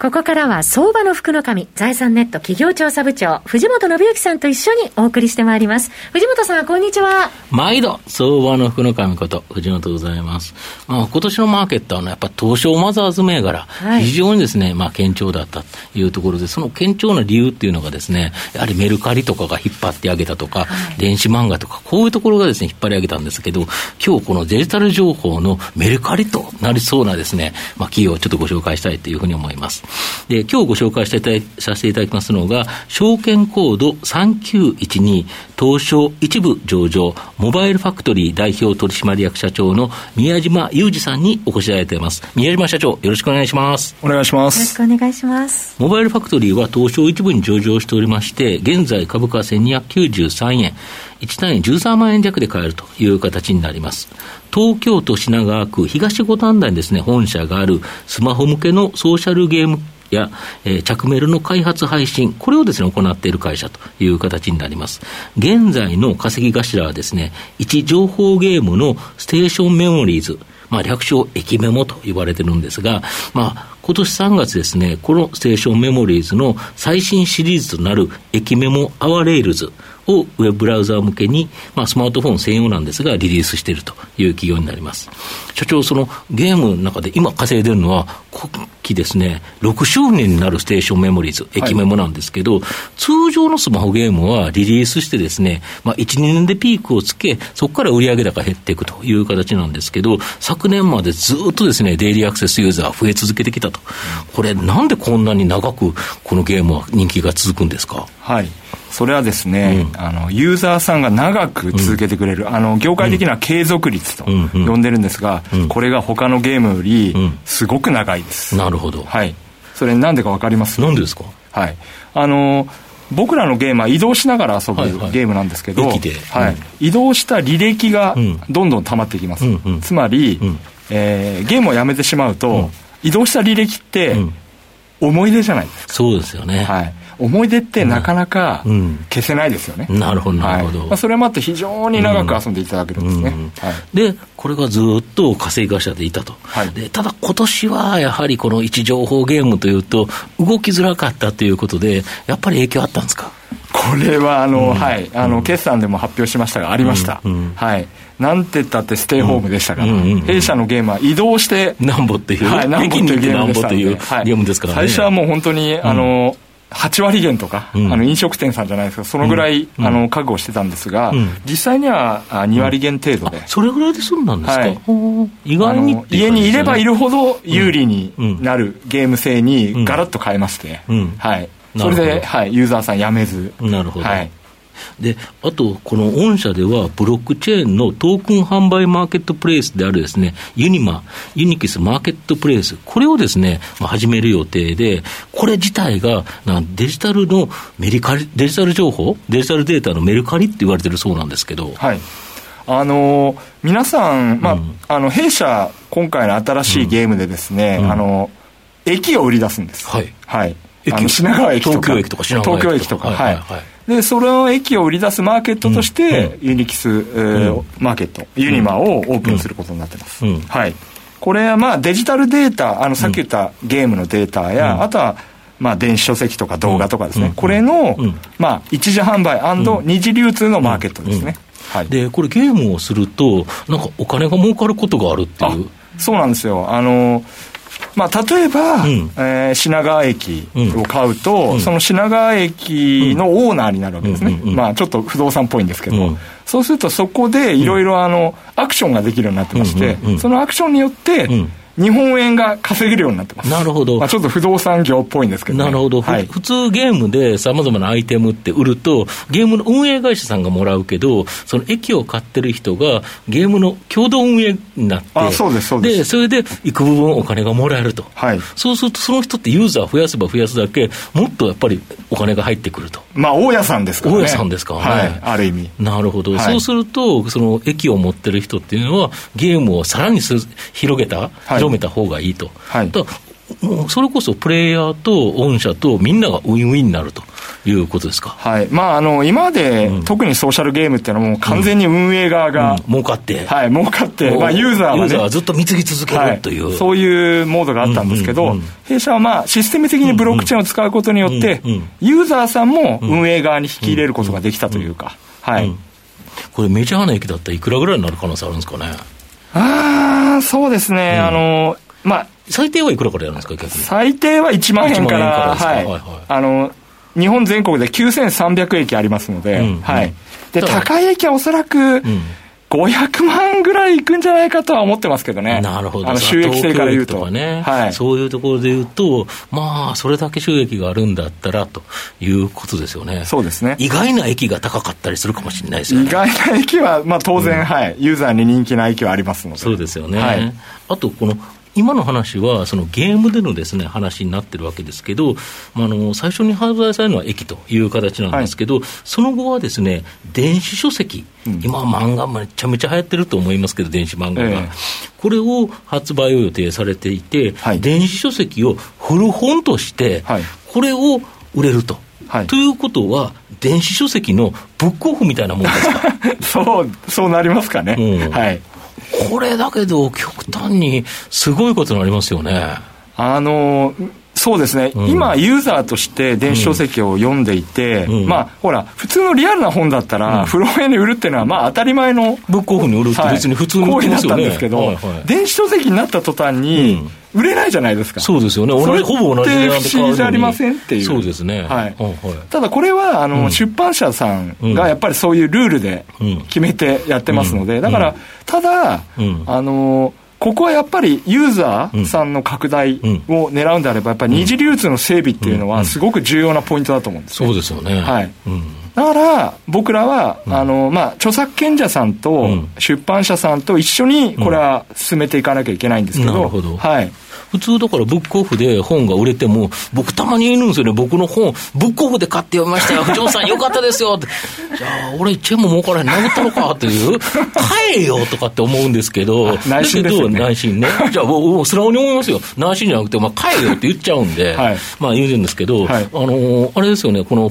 ここからは相場の福の神、財産ネット企業調査部長、藤本信之さんと一緒にお送りしてまいります。藤本さん、こんにちは。毎度、相場の福の神こと、藤本でございます。まあ、今年のマーケットは、ね、やっぱ東証マザーズ銘柄、はい、非常にですね、まあ、堅調だったというところで、その堅調な理由っていうのがですね、やはりメルカリとかが引っ張ってあげたとか、はい、電子漫画とか、こういうところがですね、引っ張り上げたんですけど、今日このデジタル情報のメルカリとなりそうなですね、まあ、企業をちょっとご紹介したいというふうに思います。で、今日ご紹介していたださせていただきますのが、証券コード3912、東証一部上場、モバイルファクトリー代表取締役社長の宮島裕二さんにお越しいただいています。宮島社長、よろしくお願いします。お願いします。よろしくお願いします。モバイルファクトリーは東証一部に上場しておりまして、現在株価1293円、1単位13万円弱で買えるという形になります。東京都品川区東五反田にですね、本社があるスマホ向けのソーシャルゲームや、えー、着メロの開発配信、これをですね、行っている会社という形になります。現在の稼ぎ頭はですね、位置情報ゲームのステーションメモリーズ、まあ、略称駅メモと言われてるんですが、まあ、今年3月ですね、このステーションメモリーズの最新シリーズとなる駅メモ Our Rails をウェブブラウザー向けに、まあ、スマートフォン専用なんですが、リリースしているという企業になります。社長、そのゲームの中で今稼いでるのは、今期ですね、6周年になるステーションメモリーズ、駅メモなんですけど、はい、通常のスマホゲームはリリースしてですね、まあ、1、2年でピークをつけ、そこから売上高減っていくという形なんですけど、昨年までずっとですね、デイリーアクセスユーザー増え続けてきたと。これ、なんでこんなに長くこのゲームは人気が続くんですか？はい。それはですね、うん、あのユーザーさんが長く続けてくれる、うん、あの業界的な継続率と呼んでるんですが、うん、これが他のゲームよりすごく長いです、なるほど。はい。それなんでか分かります？なんでですか？はい。あの僕らのゲームは移動しながら遊ぶゲームなんですけど、はい、はい移動した履歴がどんどん溜まっていきます、つまり、えー、ゲームをやめてしまうと、移動した履歴って思い出じゃないですか、そうですよね、はい、思い出ってなかなか消せないですよね、うん、なるほどなるほど、はい、まあ、それもあって非常に長く遊んでいただけるんですね、はい、でこれがずっと稼ぎ頭でいたと、はい、でただ今年はやはりこの位置情報ゲームというと動きづらかったということでやっぱり影響あったんですか？これはあの、うん、はい。あの、決算でも発表しましたがありました、うん、はい。なんて言ったってステイホームでしたから、弊社のゲームは移動して、なんぼっていう、はい、なんぼっていうゲームでしたゲームですからね。最初はもう本当に、あの、8割減とか、うん、あの飲食店さんじゃないですかそのぐらい、うん、あの覚悟してたんですが、うん、実際には2割減程度で、それぐらいで済んだんですか、はい、意外に、ね、家にいればいるほど有利になるゲーム性にガラッと変えまして、はい、それで、はい、ユーザーさんやめず。なるほど、はいで、あと、この御社では、ブロックチェーンのトークン販売マーケットプレイスであるですね、ユニマ、ユニキスマーケットプレイス、これをですね、まあ、始める予定で、これ自体が、デジタルのメリカリ、デジタル情報、デジタルデータのメルカリって言われてるそうなんですけど。はい。あのー、皆さん、まあ、うん、あの、弊社、今回の新しいゲームでですね、うん、あの、駅を売り出すんです。はい。はい。あの品川駅とか。東京駅とか品川駅とか。東京駅とか。はい。はいはいでその駅を売り出すマーケットとして、ユニキス、えー、マーケットユニマをオープンすることになってます、はい。これはまあデジタルデータあのさっき言ったゲームのデータや、あとはまあ、電子書籍とか動画とかですね、これの、まあ、一次販売二次流通のマーケットですね、はい、でこれゲームをするとなんかお金が儲かることがあるっていう。そうなんですよ。あのまあ、例えば、うん、えー、品川駅を買うと、うん、その品川駅のオーナーになるわけですね、まあ、ちょっと不動産っぽいんですけど、そうするとそこでいろいろアクションができるようになってまして、そのアクションによって、日本円が稼げるようになってます。なるほど。まあ、ちょっと不動産業っぽいんですけど、ね、なるほど。はい、普通ゲームでさまざまなアイテムって売ると、ゲームの運営会社さんがもらうけど、その駅を買ってる人がゲームの共同運営になって、あそうです、そうです。で、それで幾部分お金がもらえると。はい。そうすると、その人ってユーザー増やせば増やすだけ、もっとやっぱりお金が入ってくると。まあ、大家さんですからね。大家さんですからね。はい、ある意味。なるほど。はい、そうすると、その駅を持ってる人っていうのは、ゲームをさらにす広げた、はい、広めた方がいいと。はい、もうそれこそプレイヤーと御社とみんながウィンウィンになるということですか？はい。まあ、あの、今まで、うん、特にソーシャルゲームっていうのはもう完全に運営側が、うんうん、儲かって。はい、儲かって、まあ、ユーザーは、ね、ユーザーはずっと貢ぎ続けるという、はい、そういうモードがあったんですけど、うんうんうん、弊社はまあ、システム的にブロックチェーンを使うことによって、うんうん、ユーザーさんも運営側に引き入れることができたというか、はい。これメジャーな駅だったらいくらぐらいになる可能性あるんですかね？ああ、そうですね。あの、まあ、最低はいくらからやるんですか、逆に？最低は1万円から、はい、はいはい、あの、日本全国で9300駅ありますので、うん、はい。で、高い駅はおそらく、うん500万ぐらいいくんじゃないかとは思ってますけどね。なるほど。あの収益性から言うと。とね、はい。そういうところで言うと、まあ、それだけ収益があるんだったら、ということですよね。そうですね。意外な駅が高かったりするかもしれないですよね。意外な駅は、まあ当然、うん、はい。ユーザーに人気な駅はありますので。そうですよね。はい。あと、この今の話は、そのゲームでのです、ね、話になってるわけですけど、まあ、あの最初に発売されるのは駅という形なんですけど、はい、その後はですね電子書籍、うん、今は漫画めちゃめちゃ流行ってると思いますけど、電子漫画が、えー、これを発売を予定されていて、はい、電子書籍を古本として、これを売れると。はい、ということは、電子書籍のブックオフみたいなもんですか？そう、そうなりますかね。うん、はい。これだけど、極端にすごいことになりますよね。あのそうですね、うん、今、ユーザーとして電子書籍を読んでいて、うん、まあ、ほら、普通のリアルな本だったら、古本屋に売るっていうのは、まあ、当たり前の。ブックオフに売るって別に普通に売ってますよね。だったんですけど、はいはい、電子書籍になった途端に、売れないじゃないですか。そうですよね。同じ、ほぼ同じ値段で買う不思議じゃありませんっていう。そうですね。はい。ただこれは、あの、出版社さんがやっぱりそういうルールで決めてやってますので、だから、ただ、あの、ここはやっぱりユーザーさんの拡大を狙うんであれば、やっぱり二次流通の整備っていうのは、すごく重要なポイントだと思うんです、ね、そうですよね。はい。だから僕らは、あのまあ、著作権者さんと出版社さんと一緒にこれは進めていかなきゃいけないんですけど。はい普通だからブックオフで本が売れても、僕たまにいるんですよね、僕の本、ブックオフで買って読みましたよ、藤本さんよかったですよ。って。じゃあ、俺1円も儲からへん、殴ったのかっていう、買えよとかって思うんですけど、内心ですね。内心ね。じゃあ、もう素直に思いますよ。内心じゃなくて、まあ、買えよって言っちゃうんで、はい、まあ言うんですけど、はい、あのー、あれですよね、この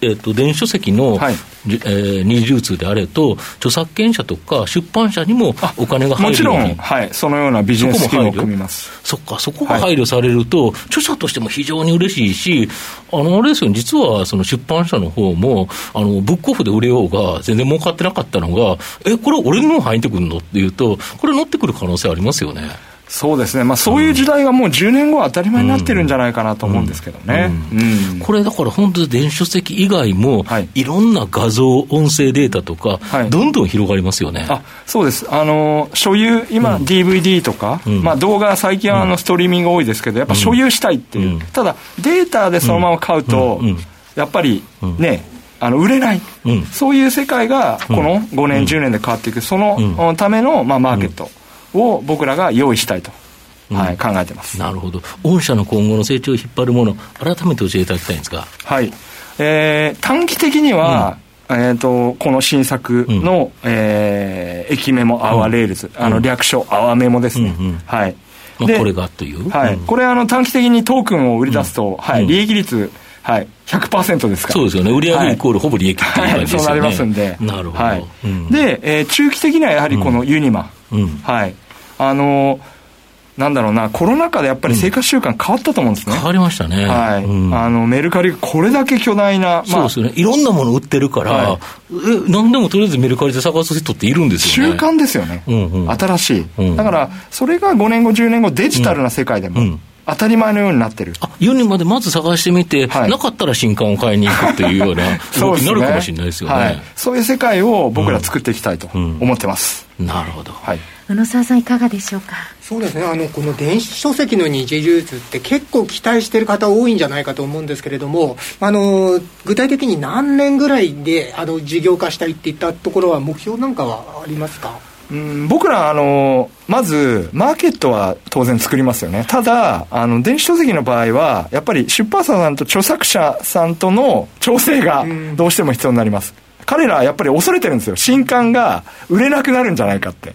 えーと、電子書籍の、はい、えー、二次流通であれと、著作権者とか出版社にもお金が入るもちろん、はい、そのようなビジネススキームを組みます。そっか、そこが配慮されると、はい、著者としても非常に嬉しいし、あのあれですよ、実はその出版社の方もあのブックオフで売れようが、全然儲かってなかったのが、え、これ、俺の入ってくるの？っていうと、これ、乗ってくる可能性ありますよね。そうですね、まあ、そういう時代がもう10年後は当たり前になってるんじゃないかなと思うんですけどね、これだから本当に電子書籍以外も、はい、いろんな画像、音声データとか、はい、どんどん広がりますよね。あそうです、あの所有、今、DVD とか、うん、まあ、動画、最近はあのストリーミング多いですけど、やっぱ所有したいっていう、うん、ただ、データでそのまま買うと、やっぱりね、あの売れない、そういう世界がこの5年、10年で変わっていく、そのための、まあ、マーケット。を僕らが用意したいと。はい、考えてます。なるほど、御社の今後の成長を引っ張るもの、改めて教えていただきたいんですが、はい。えー、短期的には、うん、えーと、この新作の、うん、えー、駅メモ Our Rails、うん、あの略称、アワメモですね。うんうん、はい。でこれがという、はい、これあの短期的にトークンを売り出すと、はい、利益率、はい、100%ですから。そうですよね、売上イコールほぼ利益っていう感じですよね、はい、そうなりますんで、なるほど、はい。で、えー、中期的にはやはりこのユニマ、はい、あのなんだろうな、コロナ禍でやっぱり生活習慣変わったと思うんですね。変わりましたね。はい。うん、あの、メルカリこれだけ巨大な、まあ、そうですよね。いろんなもの売ってるから、はい、え、何でもとりあえずメルカリで探す人っているんですよね。習慣ですよね。うんうん、新しい、うん、だから、それが5年後、10年後、デジタルな世界でも、うん当たり前のようになってる。あ、ユニまでまず探してみて、はい、なかったら新刊を買いに行くっていうような動きになるかもしれないですよね。はい、そういう世界を僕ら作っていきたいと思ってます。うんうん、なるほど。はい。宇野沢さんいかがでしょうか？そうですねあのこの電子書籍の二次流通って結構期待している方多いんじゃないかと思うんですけれどもあの具体的に何年ぐらいであの事業化したいっていったところは目標なんかはありますか？うん僕らあのまずマーケットは当然作りますよねただあの電子書籍の場合はやっぱり出版社さんと著作者さんとの調整がどうしても必要になります、彼らはやっぱり恐れてるんですよ新刊が売れなくなるんじゃないかって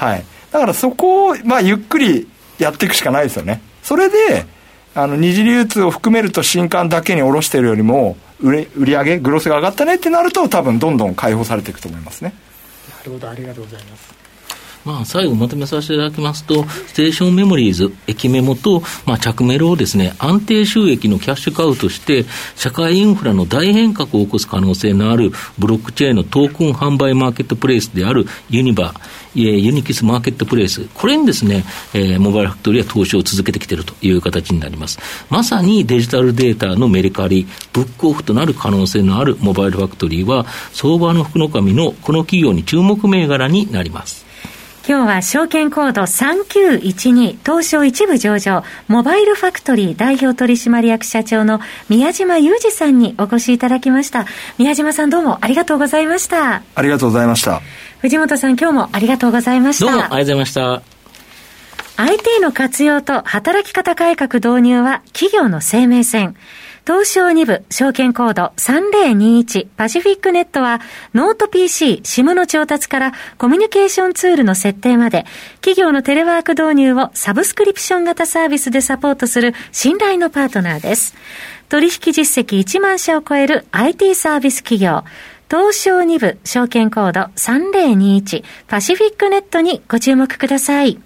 はい。だからそこを、まあ、ゆっくりやっていくしかないですよね。それで、あの、二次流通を含めると新刊だけに下ろしてるよりも、売れ、売り上げ、グロスが上がったねってなると、多分どんどん解放されていくと思いますね。るほど、ありがとうございます。まあ、最後まとめさせていただきますと、ステーションメモリーズ、駅メモと、まあ、着メロをですね、安定収益のキャッシュカウとして、社会インフラの大変革を起こす可能性のあるブロックチェーンのトークン販売マーケットプレイスであるユニバー、ユニキスマーケットプレイス、これにですね、えー、モバイルファクトリーは投資を続けてきているという形になります。まさにデジタルデータのメリカリ、ブックオフとなる可能性のあるモバイルファクトリーは、相場の福の神のこの企業に注目銘柄になります。今日は証券コード3912東証一部上場モバイルファクトリー代表取締役社長の宮島裕二さんにお越しいただきました。宮島さんどうもありがとうございました。ありがとうございました。藤本さん今日もありがとうございました。どうもありがとうございました。IT の活用と働き方改革導入は企業の生命線東証2部証券コード3021パシフィックネットはノート PC、SIM の調達からコミュニケーションツールの設定まで企業のテレワーク導入をサブスクリプション型サービスでサポートする信頼のパートナーです。取引実績1万社を超える IT サービス企業東証2部証券コード3021パシフィックネットにご注目ください。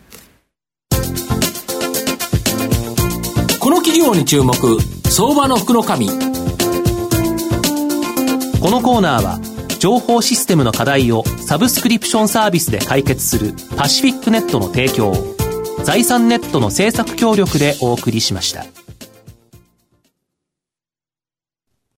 この企業に注目相場の福の神このコーナーは情報システムの課題をサブスクリプションサービスで解決するパシフィックネットの提供を財産ネットの制作協力でお送りしました。